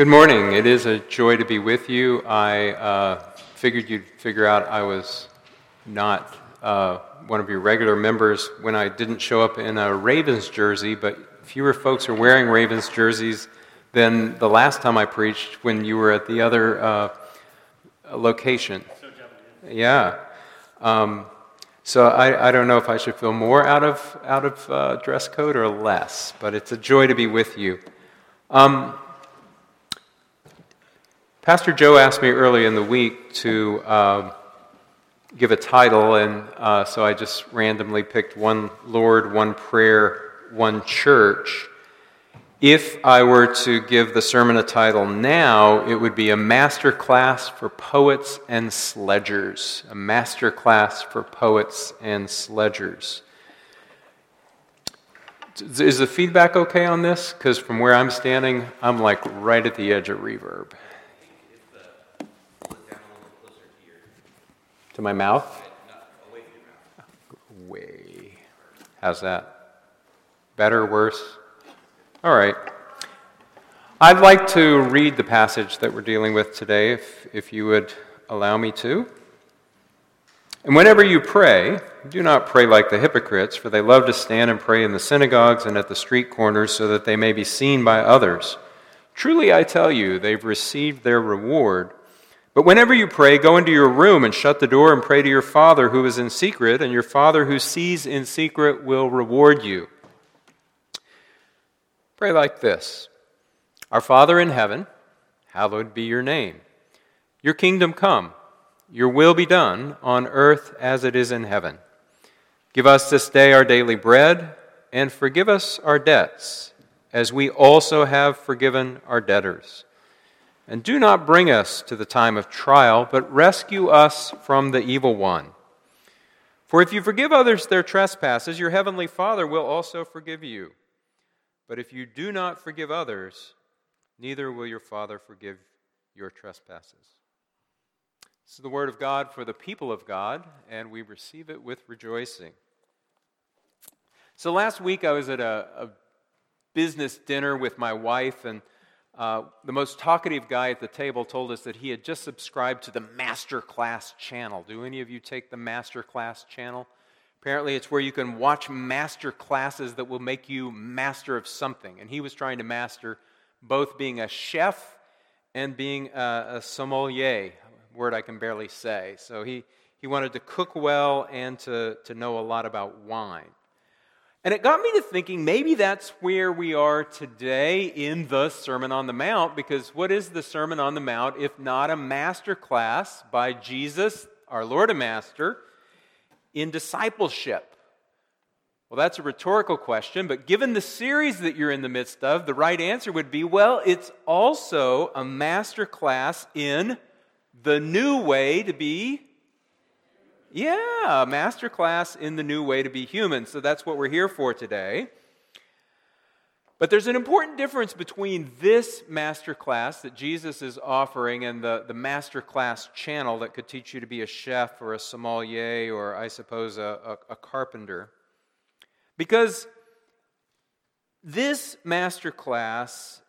Good morning. It is a joy to be with you. I uh, figured you'd figure out I was not uh, one of your regular members when I didn't show up in a Ravens jersey, but fewer folks are wearing Ravens jerseys than the last time I preached when you were at the other uh, location. Yeah. Um, so I, I, don't know if I should feel more out of, out of uh, dress code or less, but it's a joy to be with you. Um, Pastor Joe asked me early in the week to uh, give a title, and uh, so I just randomly picked one Lord, one prayer, one church. If I were to give the sermon a title now, it would be a master class for poets and sledgers. A master class for poets and sledgers. Is the feedback okay on this? Because from where I'm standing, I'm like right at the edge of reverb. To my mouth? Way. How's that? Better, worse? All right. I'd like to read the passage that we're dealing with today, if, if you would allow me to. And whenever you pray, do not pray like the hypocrites, for they love to stand and pray in the synagogues and at the street corners so that they may be seen by others. Truly, I tell you, they've received their reward. But whenever you pray, go into your room and shut the door and pray to your Father who is in secret, and your Father who sees in secret will reward you. Pray like this Our Father in heaven, hallowed be your name. Your kingdom come, your will be done on earth as it is in heaven. Give us this day our daily bread, and forgive us our debts, as we also have forgiven our debtors. And do not bring us to the time of trial, but rescue us from the evil one. For if you forgive others their trespasses, your heavenly Father will also forgive you. But if you do not forgive others, neither will your Father forgive your trespasses. This is the word of God for the people of God, and we receive it with rejoicing. So last week I was at a, a business dinner with my wife, and uh, the most talkative guy at the table told us that he had just subscribed to the Master Class channel. Do any of you take the Master Class channel? Apparently, it's where you can watch master classes that will make you master of something. And he was trying to master both being a chef and being a, a sommelier, a word I can barely say. So he, he wanted to cook well and to, to know a lot about wine. And it got me to thinking maybe that's where we are today in the Sermon on the Mount, because what is the Sermon on the Mount if not a master class by Jesus, our Lord and Master? in discipleship? Well, that's a rhetorical question, but given the series that you're in the midst of, the right answer would be well, it's also a master class in the new way to be. Yeah, a master class in the new way to be human. So that's what we're here for today. But there's an important difference between this master class that Jesus is offering and the, the master class channel that could teach you to be a chef or a sommelier or, I suppose, a, a, a carpenter. Because this master class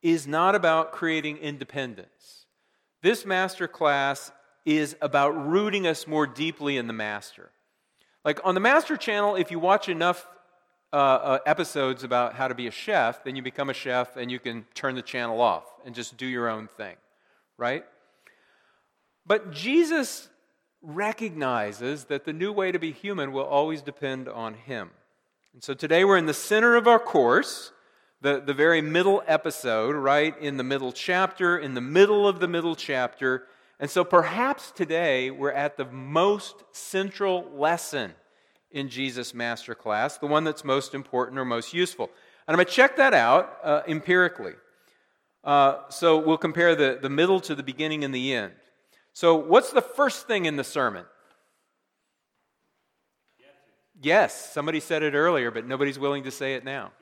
is not about creating independence. This master class is about rooting us more deeply in the master. Like on the master channel, if you watch enough uh, uh, episodes about how to be a chef, then you become a chef and you can turn the channel off and just do your own thing, right? But Jesus recognizes that the new way to be human will always depend on Him. And so today we're in the center of our course, the, the very middle episode, right? In the middle chapter, in the middle of the middle chapter. And so perhaps today we're at the most central lesson in Jesus' master class, the one that's most important or most useful. And I'm going to check that out uh, empirically. Uh, so we'll compare the, the middle to the beginning and the end. So, what's the first thing in the sermon? Yes, somebody said it earlier, but nobody's willing to say it now.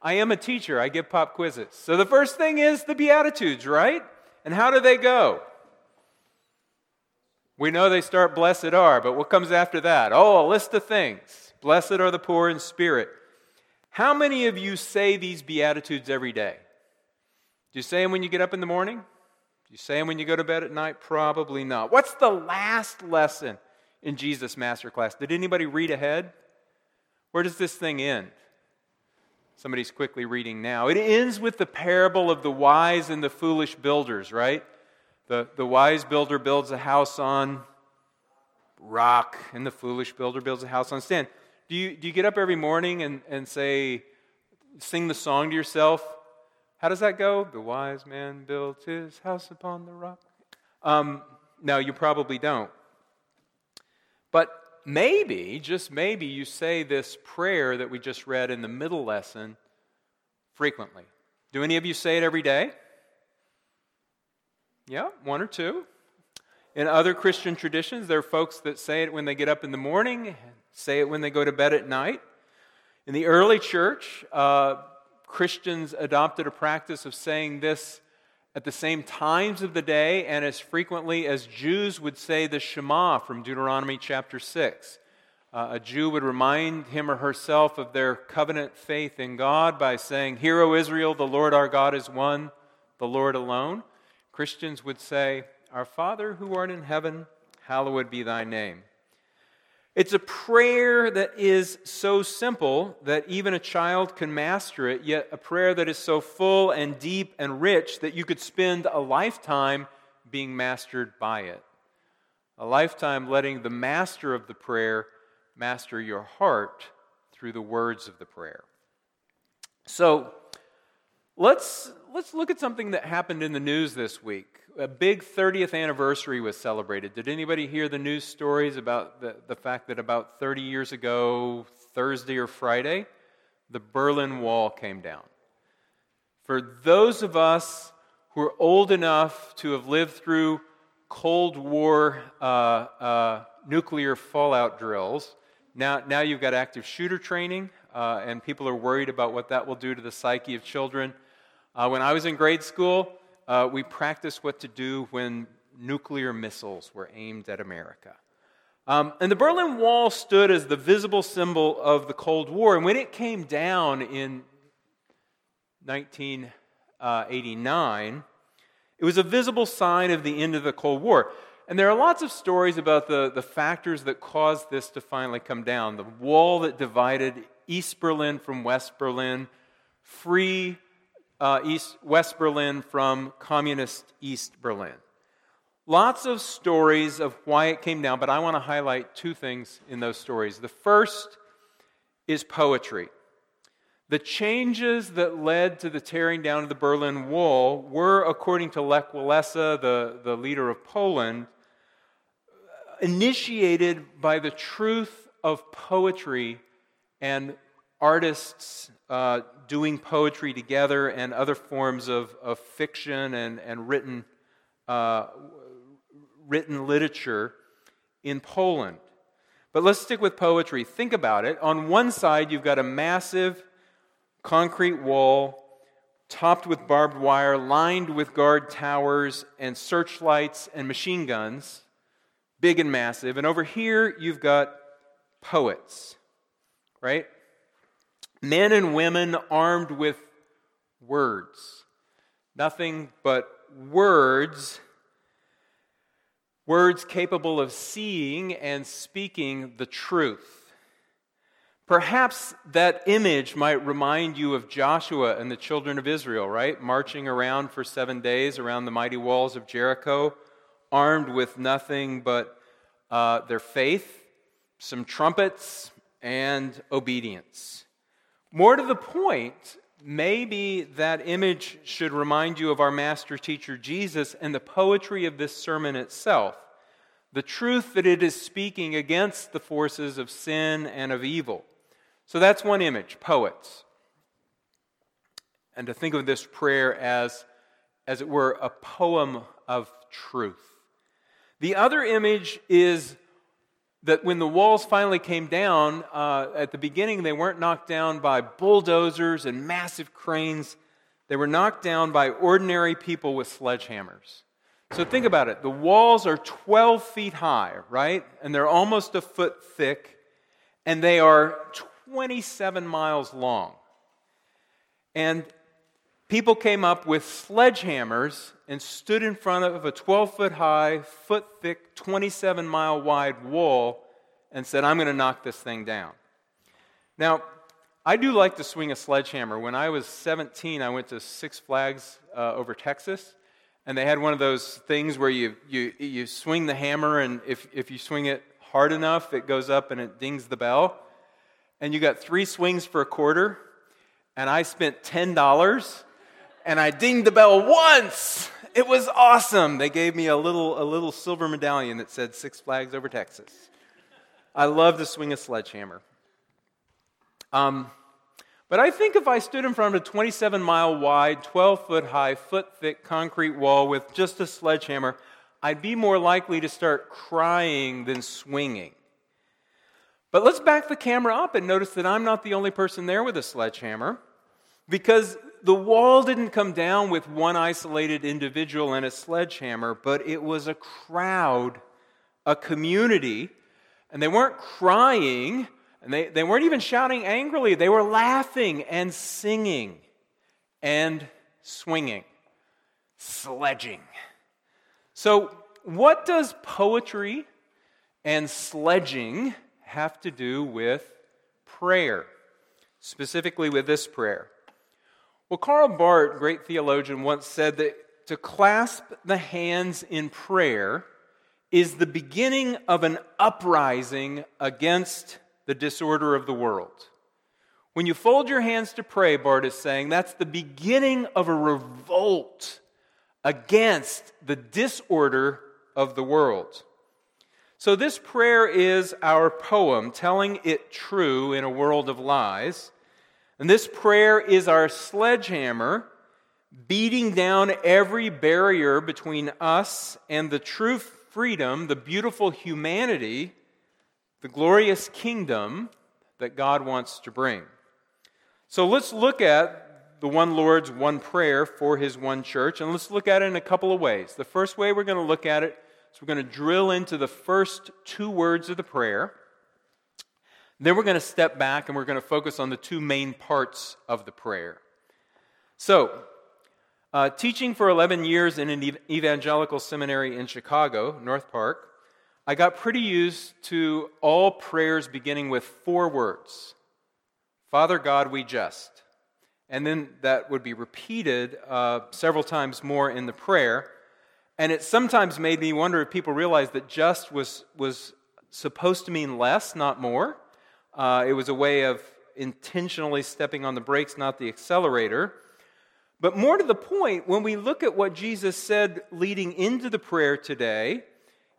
I am a teacher, I give pop quizzes. So, the first thing is the Beatitudes, right? And how do they go? We know they start, blessed are, but what comes after that? Oh, a list of things. Blessed are the poor in spirit. How many of you say these Beatitudes every day? Do you say them when you get up in the morning? Do you say them when you go to bed at night? Probably not. What's the last lesson in Jesus' master class? Did anybody read ahead? Where does this thing end? Somebody's quickly reading now. It ends with the parable of the wise and the foolish builders, right? The, the wise builder builds a house on rock, and the foolish builder builds a house on sand. Do you, do you get up every morning and, and say, sing the song to yourself? How does that go? The wise man built his house upon the rock. Um, no, you probably don't. But maybe, just maybe, you say this prayer that we just read in the middle lesson frequently. Do any of you say it every day? Yeah, one or two. In other Christian traditions, there are folks that say it when they get up in the morning, say it when they go to bed at night. In the early church, uh, Christians adopted a practice of saying this at the same times of the day and as frequently as Jews would say the Shema from Deuteronomy chapter 6. Uh, a Jew would remind him or herself of their covenant faith in God by saying, Hear, O Israel, the Lord our God is one, the Lord alone. Christians would say, Our Father who art in heaven, hallowed be thy name. It's a prayer that is so simple that even a child can master it, yet a prayer that is so full and deep and rich that you could spend a lifetime being mastered by it. A lifetime letting the master of the prayer master your heart through the words of the prayer. So let's, let's look at something that happened in the news this week a big 30th anniversary was celebrated. Did anybody hear the news stories about the, the fact that about 30 years ago, Thursday or Friday, the Berlin Wall came down? For those of us who are old enough to have lived through Cold War uh, uh, nuclear fallout drills, now, now you've got active shooter training, uh, and people are worried about what that will do to the psyche of children. Uh, when I was in grade school, uh, we practiced what to do when nuclear missiles were aimed at America. Um, and the Berlin Wall stood as the visible symbol of the Cold War. And when it came down in 1989, it was a visible sign of the end of the Cold War. And there are lots of stories about the, the factors that caused this to finally come down. The wall that divided East Berlin from West Berlin, free uh, East, West Berlin from communist East Berlin. Lots of stories of why it came down, but I want to highlight two things in those stories. The first is poetry. The changes that led to the tearing down of the Berlin Wall were, according to Lech Walesa, the, the leader of Poland, initiated by the truth of poetry and artists uh, doing poetry together and other forms of, of fiction and, and written, uh, written literature in Poland. But let's stick with poetry. Think about it. On one side, you've got a massive concrete wall topped with barbed wire, lined with guard towers and searchlights and machine guns, big and massive. And over here, you've got poets, right? Men and women armed with words. Nothing but words, words capable of seeing and speaking the truth. Perhaps that image might remind you of Joshua and the children of Israel, right? Marching around for seven days around the mighty walls of Jericho, armed with nothing but uh, their faith, some trumpets, and obedience. More to the point, maybe that image should remind you of our master teacher Jesus and the poetry of this sermon itself. The truth that it is speaking against the forces of sin and of evil. So that's one image, poets. And to think of this prayer as, as it were, a poem of truth. The other image is that when the walls finally came down, uh, at the beginning, they weren't knocked down by bulldozers and massive cranes. They were knocked down by ordinary people with sledgehammers. So think about it. The walls are 12 feet high, right? And they're almost a foot thick, and they are 27 miles long. And people came up with sledgehammers and stood in front of a 12 foot high, foot thick, 27 mile wide wall and said, I'm going to knock this thing down. Now, I do like to swing a sledgehammer. When I was 17, I went to Six Flags uh, over Texas, and they had one of those things where you, you, you swing the hammer, and if, if you swing it hard enough, it goes up and it dings the bell. And you got three swings for a quarter, and I spent $10, and I dinged the bell once. It was awesome. They gave me a little, a little silver medallion that said Six Flags over Texas. I love to swing a sledgehammer. Um, but I think if I stood in front of a 27 mile wide, 12 foot high, foot thick concrete wall with just a sledgehammer, I'd be more likely to start crying than swinging. But let's back the camera up and notice that I'm not the only person there with a sledgehammer because the wall didn't come down with one isolated individual and a sledgehammer, but it was a crowd, a community, and they weren't crying, and they, they weren't even shouting angrily. They were laughing and singing and swinging, sledging. So, what does poetry and sledging have to do with prayer? Specifically, with this prayer. Well, Karl Barth, great theologian, once said that to clasp the hands in prayer is the beginning of an uprising against the disorder of the world. When you fold your hands to pray, Barth is saying, that's the beginning of a revolt against the disorder of the world. So, this prayer is our poem, telling it true in a world of lies. And this prayer is our sledgehammer, beating down every barrier between us and the true freedom, the beautiful humanity the glorious kingdom that God wants to bring. So let's look at the one Lord's one prayer for his one church, and let's look at it in a couple of ways. The first way we're going to look at it is we're going to drill into the first two words of the prayer. Then we're going to step back and we're going to focus on the two main parts of the prayer. So, uh, teaching for 11 years in an evangelical seminary in Chicago, North Park, I got pretty used to all prayers beginning with four words Father God, we just. And then that would be repeated uh, several times more in the prayer. And it sometimes made me wonder if people realized that just was, was supposed to mean less, not more. Uh, it was a way of intentionally stepping on the brakes, not the accelerator. But more to the point, when we look at what Jesus said leading into the prayer today,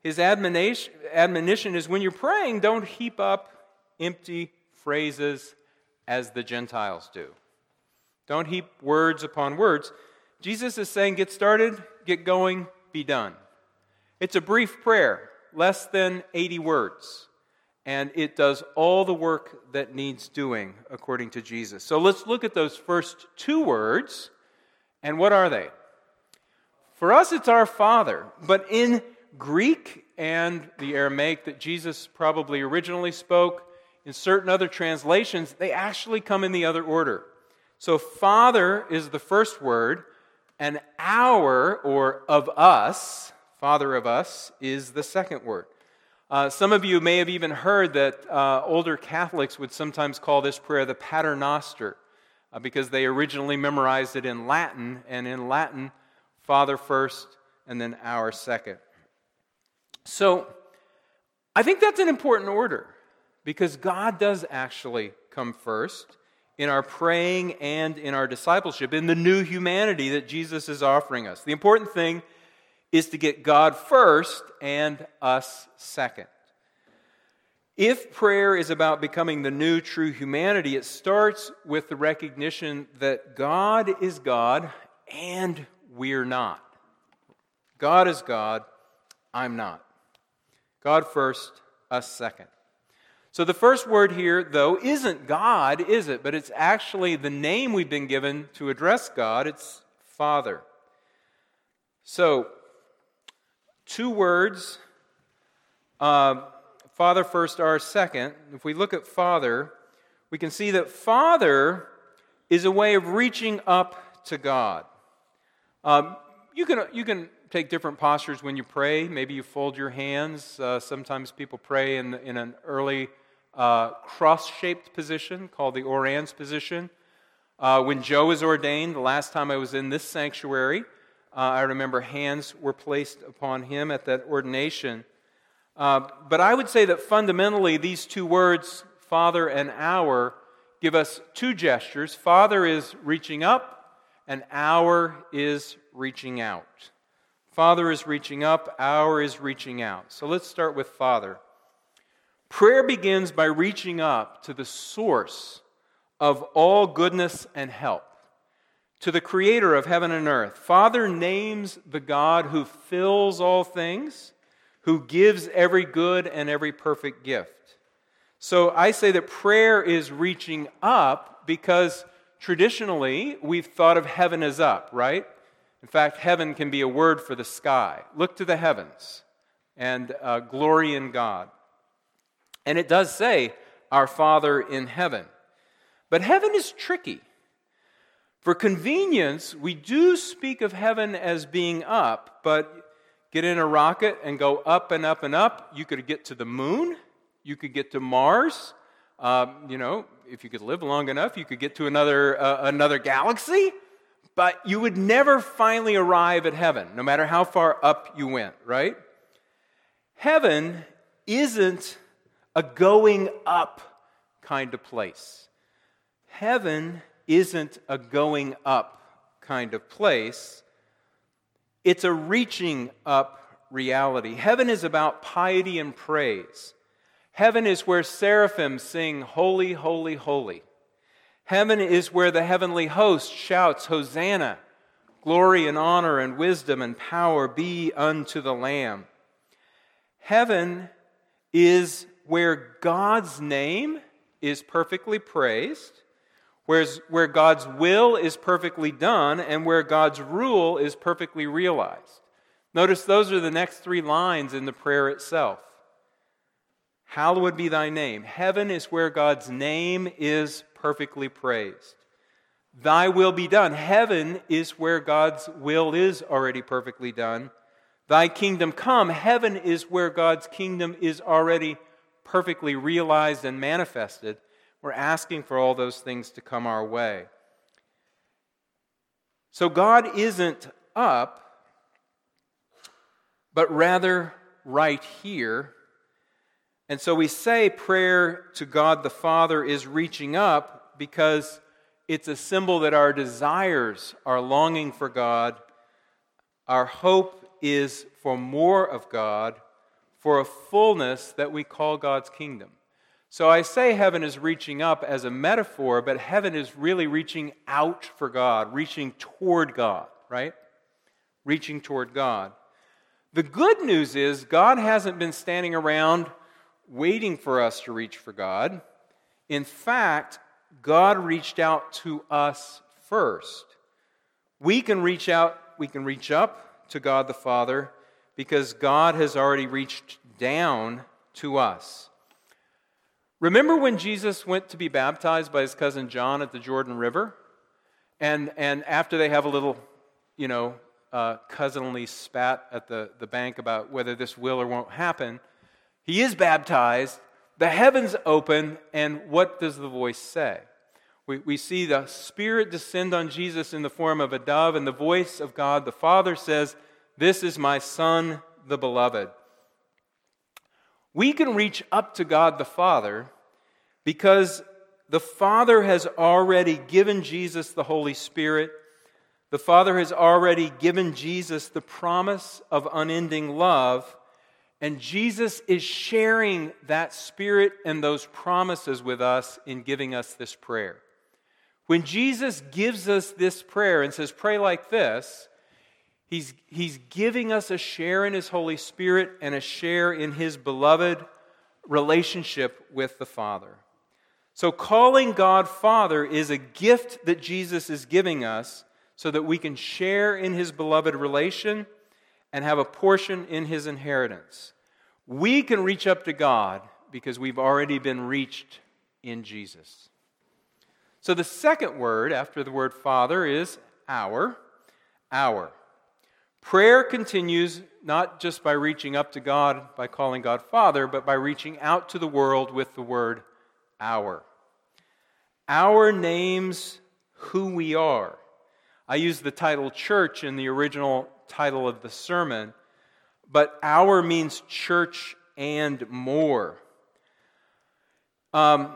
his admonition, admonition is when you're praying, don't heap up empty phrases as the Gentiles do. Don't heap words upon words. Jesus is saying, get started, get going, be done. It's a brief prayer, less than 80 words, and it does all the work that needs doing according to Jesus. So let's look at those first two words, and what are they? For us, it's our Father, but in Greek and the Aramaic that Jesus probably originally spoke, in certain other translations, they actually come in the other order. So, Father is the first word, and our, or of us, Father of us, is the second word. Uh, some of you may have even heard that uh, older Catholics would sometimes call this prayer the Pater Noster uh, because they originally memorized it in Latin, and in Latin, Father first and then our second. So I think that's an important order because God does actually come first in our praying and in our discipleship, in the new humanity that Jesus is offering us. The important thing is to get God first and us second. If prayer is about becoming the new true humanity, it starts with the recognition that God is God and we're not. God is God, I'm not. God first, us second. So the first word here, though, isn't God, is it? But it's actually the name we've been given to address God. It's Father. So, two words uh, Father first, our second. If we look at Father, we can see that Father is a way of reaching up to God. Um, you, can, you can take different postures when you pray. Maybe you fold your hands. Uh, sometimes people pray in, in an early uh, cross shaped position called the orans position. Uh, when Joe was ordained, the last time I was in this sanctuary, uh, I remember hands were placed upon him at that ordination. Uh, but I would say that fundamentally, these two words, Father and Our, give us two gestures. Father is reaching up, and Our is reaching out. Father is reaching up, Our is reaching out. So let's start with Father. Prayer begins by reaching up to the source of all goodness and help, to the creator of heaven and earth. Father names the God who fills all things, who gives every good and every perfect gift. So I say that prayer is reaching up because traditionally we've thought of heaven as up, right? In fact, heaven can be a word for the sky. Look to the heavens and uh, glory in God. And it does say, Our Father in heaven. But heaven is tricky. For convenience, we do speak of heaven as being up, but get in a rocket and go up and up and up. You could get to the moon, you could get to Mars. Um, you know, if you could live long enough, you could get to another, uh, another galaxy, but you would never finally arrive at heaven, no matter how far up you went, right? Heaven isn't a going up kind of place. Heaven isn't a going up kind of place, it's a reaching up reality. Heaven is about piety and praise. Heaven is where seraphim sing, Holy, Holy, Holy. Heaven is where the heavenly host shouts, Hosanna, glory and honor and wisdom and power be unto the Lamb. Heaven is where God's name is perfectly praised, whereas, where God's will is perfectly done, and where God's rule is perfectly realized. Notice those are the next three lines in the prayer itself. Hallowed be thy name. Heaven is where God's name is perfectly praised. Thy will be done. Heaven is where God's will is already perfectly done. Thy kingdom come. Heaven is where God's kingdom is already perfectly realized and manifested. We're asking for all those things to come our way. So God isn't up, but rather right here. And so we say prayer to God the Father is reaching up because it's a symbol that our desires are longing for God. Our hope is for more of God, for a fullness that we call God's kingdom. So I say heaven is reaching up as a metaphor, but heaven is really reaching out for God, reaching toward God, right? Reaching toward God. The good news is God hasn't been standing around waiting for us to reach for God. In fact, God reached out to us first. We can reach out, we can reach up to God the Father because God has already reached down to us. Remember when Jesus went to be baptized by his cousin John at the Jordan River? And, and after they have a little, you know, uh, cousinly spat at the, the bank about whether this will or won't happen, he is baptized, the heavens open, and what does the voice say? We, we see the Spirit descend on Jesus in the form of a dove, and the voice of God the Father says, this is my Son, the Beloved. We can reach up to God the Father because the Father has already given Jesus the Holy Spirit. The Father has already given Jesus the promise of unending love. And Jesus is sharing that Spirit and those promises with us in giving us this prayer. When Jesus gives us this prayer and says, Pray like this, He's, he's giving us a share in His Holy Spirit and a share in His beloved relationship with the Father. So, calling God Father is a gift that Jesus is giving us so that we can share in His beloved relation and have a portion in His inheritance. We can reach up to God because we've already been reached in Jesus. So, the second word after the word Father is our, our. Prayer continues not just by reaching up to God by calling God Father, but by reaching out to the world with the word our. Our names who we are. I use the title church in the original title of the sermon, but our means church and more. Um,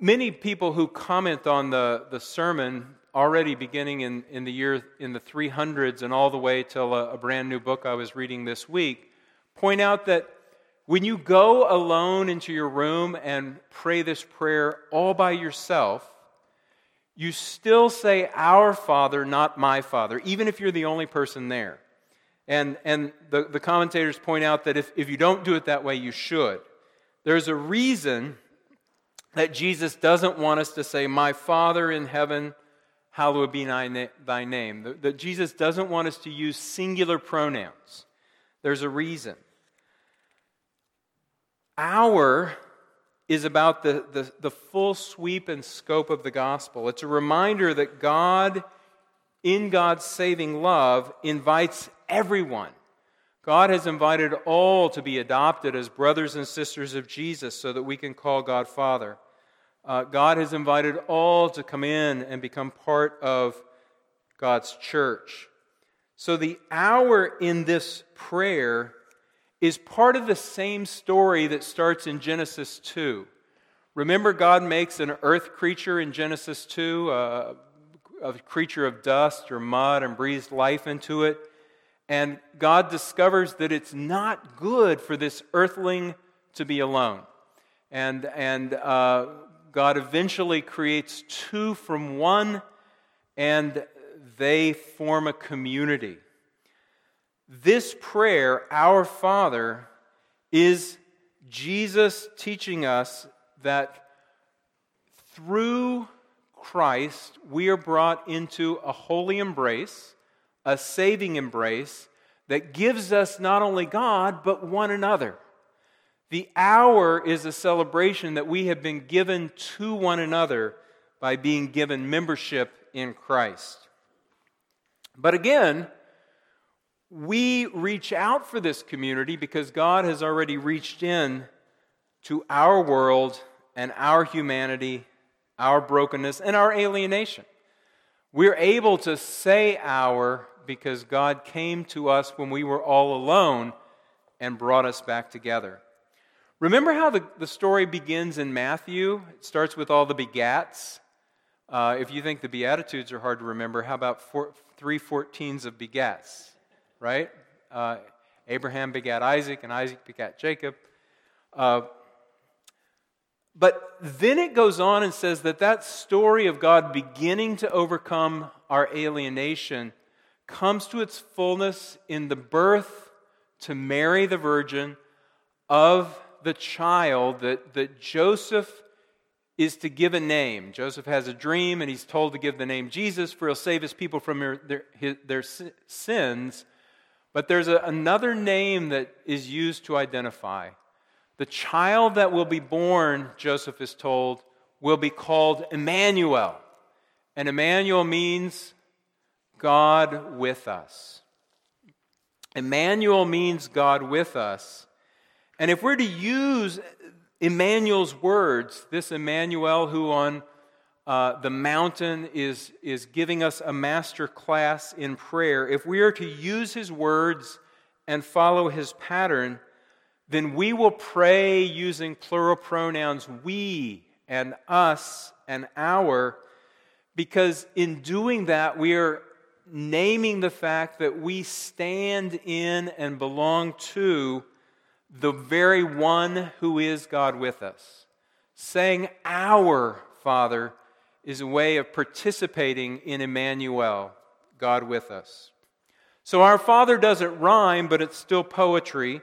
many people who comment on the, the sermon already beginning in, in the year in the 300s and all the way till a, a brand new book I was reading this week point out that when you go alone into your room and pray this prayer all by yourself, you still say, Our Father, not my Father, even if you're the only person there. And, and the, the commentators point out that if, if you don't do it that way, you should. There's a reason that Jesus doesn't want us to say, My Father in heaven, hallowed be thy name. That Jesus doesn't want us to use singular pronouns. There's a reason. Our is about the, the, the, full sweep and scope of the gospel. It's a reminder that God, in God's saving love, invites everyone. God has invited all to be adopted as brothers and sisters of Jesus so that we can call God Father. Uh, God has invited all to come in and become part of God's church. So the our in this prayer is part of the same story that starts in Genesis 2. Remember, God makes an earth creature in Genesis 2, uh, a creature of dust or mud, and breathes life into it. And God discovers that it's not good for this earthling to be alone. And, and uh, God eventually creates two from one, and they form a community. This prayer, Our Father, is Jesus teaching us that through Christ we are brought into a holy embrace, a saving embrace that gives us not only God, but one another. The our is a celebration that we have been given to one another by being given membership in Christ. But again, we reach out for this community because God has already reached in to our world and our humanity, our brokenness, and our alienation. We're able to say our because God came to us when we were all alone and brought us back together. Remember how the, the story begins in Matthew? It starts with all the begats. Uh, if you think the Beatitudes are hard to remember, how about four, three fourteens of begats, right? Uh, Abraham begat Isaac, and Isaac begat Jacob. Uh, but then it goes on and says that that story of God beginning to overcome our alienation comes to its fullness in the birth to Mary the Virgin of the child that, that Joseph is to give a name. Joseph has a dream and he's told to give the name Jesus for he'll save his people from their, their, his, their sins. But there's a, another name that is used to identify. The child that will be born, Joseph is told, will be called Emmanuel. And Emmanuel means God with us. Emmanuel means God with us. And if we're to use Emmanuel's words, this Emmanuel who on uh, the mountain is, is giving us a master class in prayer, if we are to use his words and follow his pattern, then we will pray using plural pronouns we and us and our, because in doing that, we are naming the fact that we stand in and belong to the very one who is God with us. Saying our Father is a way of participating in Emmanuel, God with us. So our Father doesn't rhyme, but it's still poetry.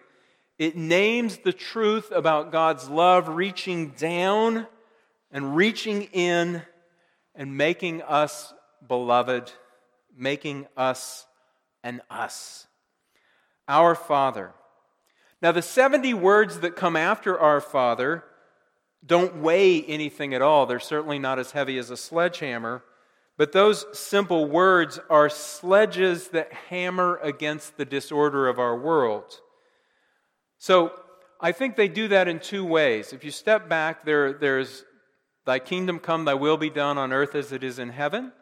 It names the truth about God's love reaching down and reaching in and making us beloved, making us an us. Our Father. Now, the 70 words that come after our Father don't weigh anything at all. They're certainly not as heavy as a sledgehammer. But those simple words are sledges that hammer against the disorder of our world. So I think they do that in two ways. If you step back, there, there's Thy kingdom come, thy will be done on earth as it is in heaven.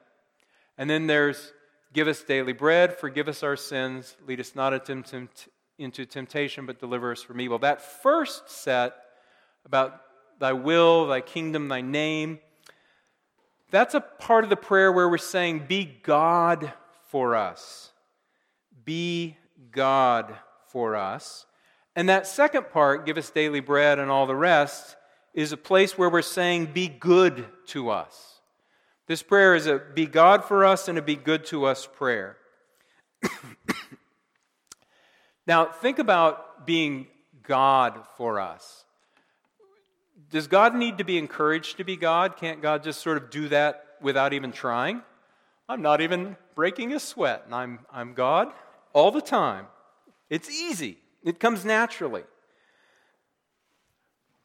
And then there's give us daily bread, forgive us our sins, lead us not into temptation, but deliver us from evil. That first set about thy will, thy kingdom, thy name, that's a part of the prayer where we're saying, Be God for us. Be God for us. And that second part, give us daily bread and all the rest, is a place where we're saying, Be good to us. This prayer is a be God for us and a be good to us prayer. Now, think about being God for us. Does God need to be encouraged to be God? Can't God just sort of do that without even trying? I'm not even breaking a sweat, and I'm, I'm God all the time. It's easy, it comes naturally.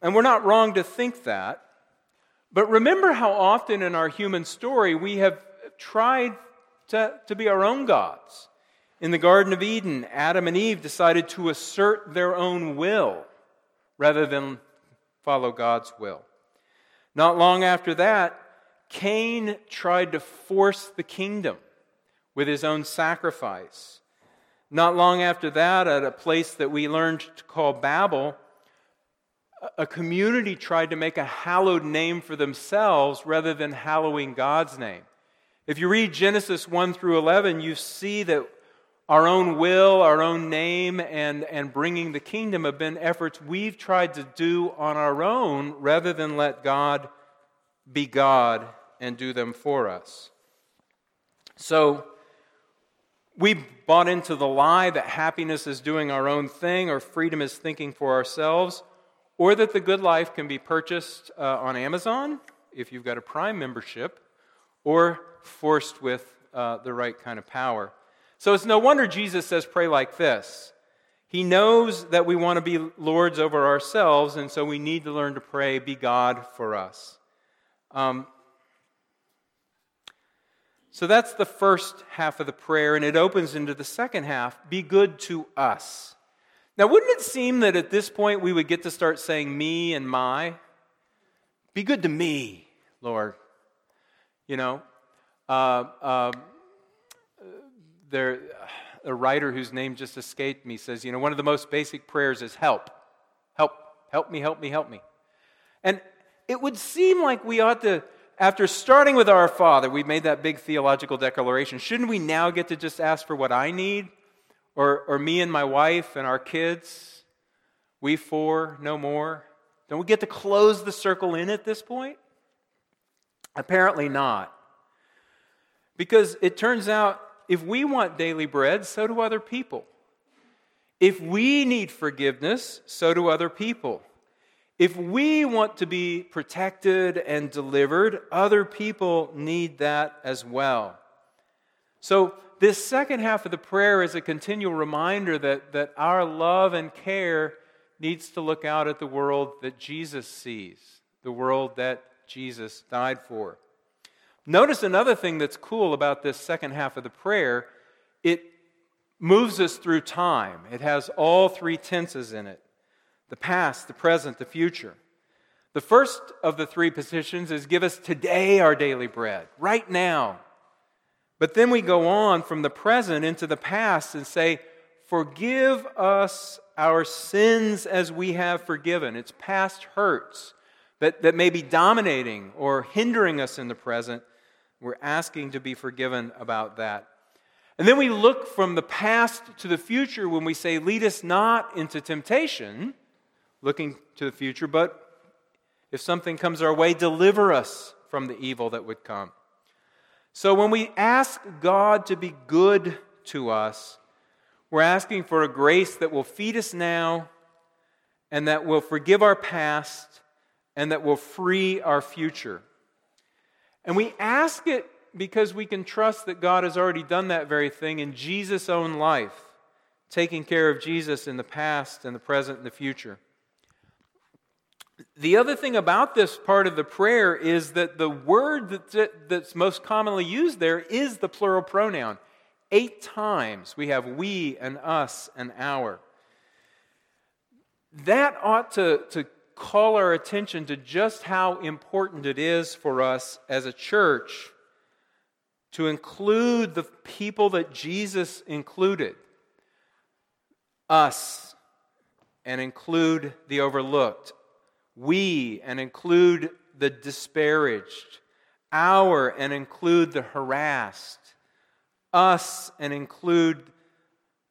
And we're not wrong to think that. But remember how often in our human story we have tried to, to be our own gods. In the Garden of Eden, Adam and Eve decided to assert their own will rather than follow God's will. Not long after that, Cain tried to force the kingdom with his own sacrifice. Not long after that, at a place that we learned to call Babel, a community tried to make a hallowed name for themselves rather than hallowing God's name. If you read Genesis 1 through 11, you see that our own will, our own name, and, and bringing the kingdom have been efforts we've tried to do on our own rather than let God be God and do them for us. So, we bought into the lie that happiness is doing our own thing or freedom is thinking for ourselves or that the good life can be purchased uh, on Amazon if you've got a Prime membership, or forced with uh, the right kind of power. So it's no wonder Jesus says, Pray like this. He knows that we want to be lords over ourselves, and so we need to learn to pray, Be God for us. Um, so that's the first half of the prayer, and it opens into the second half Be good to us. Now, wouldn't it seem that at this point we would get to start saying me and my? Be good to me, Lord. You know, uh, uh, there, a writer whose name just escaped me says, you know, one of the most basic prayers is help. Help, help me, help me, help me. And it would seem like we ought to, after starting with our Father, we made that big theological declaration. Shouldn't we now get to just ask for what I need? Or, or me and my wife and our kids, we four, no more? Don't we get to close the circle in at this point? Apparently not. Because it turns out if we want daily bread, so do other people. If we need forgiveness, so do other people. If we want to be protected and delivered, other people need that as well. So this second half of the prayer is a continual reminder that, that our love and care needs to look out at the world that Jesus sees, the world that Jesus died for. Notice another thing that's cool about this second half of the prayer it moves us through time. It has all three tenses in it the past, the present, the future. The first of the three positions is give us today our daily bread, right now. But then we go on from the present into the past and say, Forgive us our sins as we have forgiven. It's past hurts that, that may be dominating or hindering us in the present. We're asking to be forgiven about that. And then we look from the past to the future when we say, Lead us not into temptation, looking to the future, but if something comes our way, deliver us from the evil that would come. So when we ask God to be good to us, we're asking for a grace that will feed us now and that will forgive our past and that will free our future. And we ask it because we can trust that God has already done that very thing in Jesus' own life, taking care of Jesus in the past and the present and the future. The other thing about this part of the prayer is that the word that's most commonly used there is the plural pronoun. Eight times we have we and us and our. That ought to, to call our attention to just how important it is for us as a church to include the people that Jesus included, us, and include the overlooked, we, and include the disparaged, our, and include the harassed, us, and include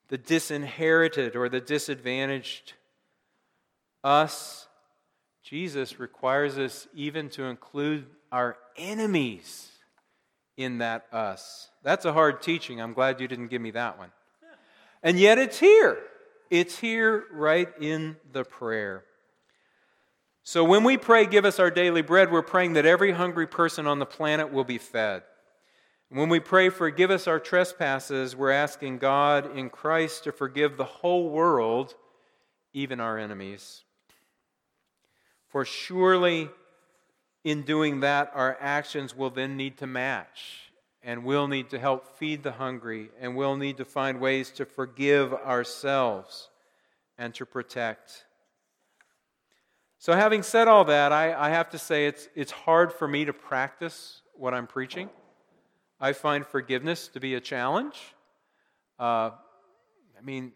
the disinherited or the disadvantaged, us. Jesus requires us even to include our enemies in that us. That's a hard teaching. I'm glad you didn't give me that one. And yet it's here. It's here right in the prayer. So when we pray, give us our daily bread, we're praying that every hungry person on the planet will be fed. When we pray, forgive us our trespasses, we're asking God in Christ to forgive the whole world, even our enemies. For surely in doing that, our actions will then need to match. And we'll need to help feed the hungry. And we'll need to find ways to forgive ourselves and to protect. So, having said all that, I, I have to say it's, it's hard for me to practice what I'm preaching. I find forgiveness to be a challenge. Uh, I mean,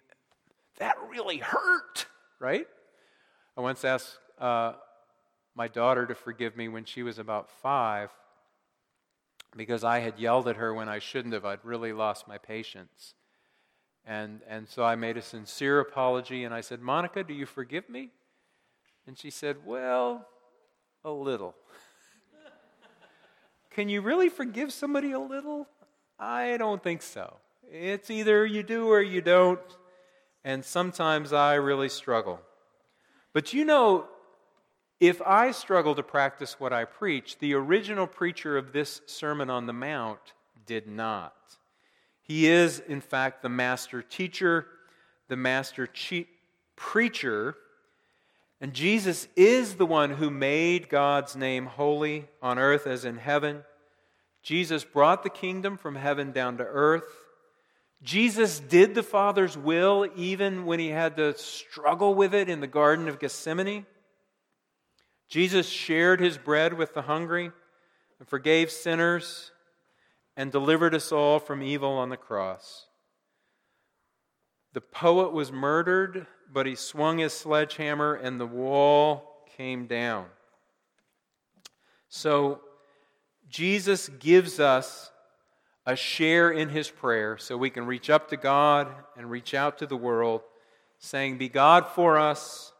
that really hurt, right? I once asked uh, my daughter to forgive me when she was about five because I had yelled at her when I shouldn't have. I'd really lost my patience. And, and so I made a sincere apology and I said, Monica, do you forgive me? And she said, Well, a little. Can you really forgive somebody a little? I don't think so. It's either you do or you don't. And sometimes I really struggle. But you know, if I struggle to practice what I preach, the original preacher of this Sermon on the Mount did not. He is, in fact, the master teacher, the master preacher, and Jesus is the one who made God's name holy on earth as in heaven. Jesus brought the kingdom from heaven down to earth. Jesus did the Father's will even when he had to struggle with it in the Garden of Gethsemane. Jesus shared his bread with the hungry and forgave sinners and delivered us all from evil on the cross. The poet was murdered, but he swung his sledgehammer and the wall came down. So, Jesus gives us a share in his prayer so we can reach up to God and reach out to the world, saying, Be God for us,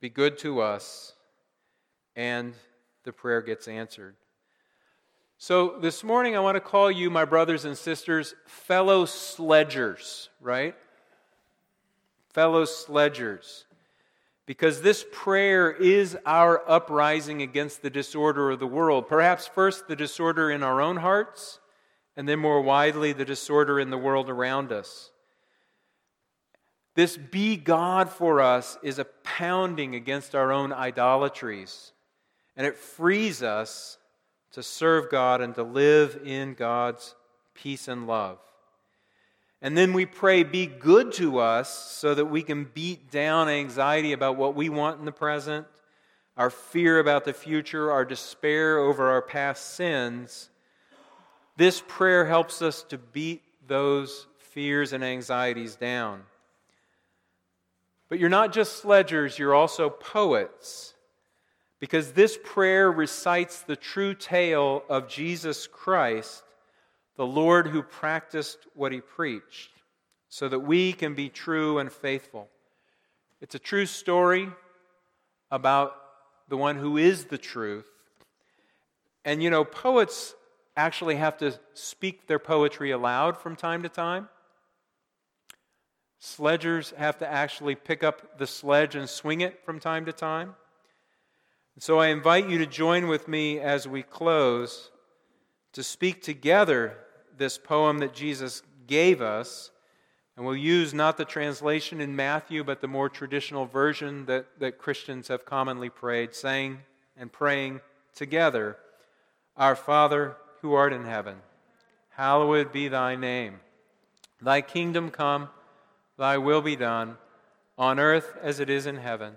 be good to us and the prayer gets answered. So this morning, I want to call you, my brothers and sisters, fellow sledgers, right? Fellow sledgers. Because this prayer is our uprising against the disorder of the world. Perhaps first the disorder in our own hearts, and then more widely the disorder in the world around us. This be God for us is a pounding against our own idolatries and it frees us to serve God and to live in God's peace and love. And then we pray, be good to us so that we can beat down anxiety about what we want in the present, our fear about the future, our despair over our past sins. This prayer helps us to beat those fears and anxieties down. But you're not just sledgers, you're also poets because this prayer recites the true tale of Jesus Christ, the Lord who practiced what he preached, so that we can be true and faithful. It's a true story about the one who is the truth. And you know, poets actually have to speak their poetry aloud from time to time. Sledgers have to actually pick up the sledge and swing it from time to time. So I invite you to join with me as we close to speak together this poem that Jesus gave us. And we'll use not the translation in Matthew, but the more traditional version that, that Christians have commonly prayed, saying and praying together Our Father who art in heaven, hallowed be thy name. Thy kingdom come, thy will be done, on earth as it is in heaven.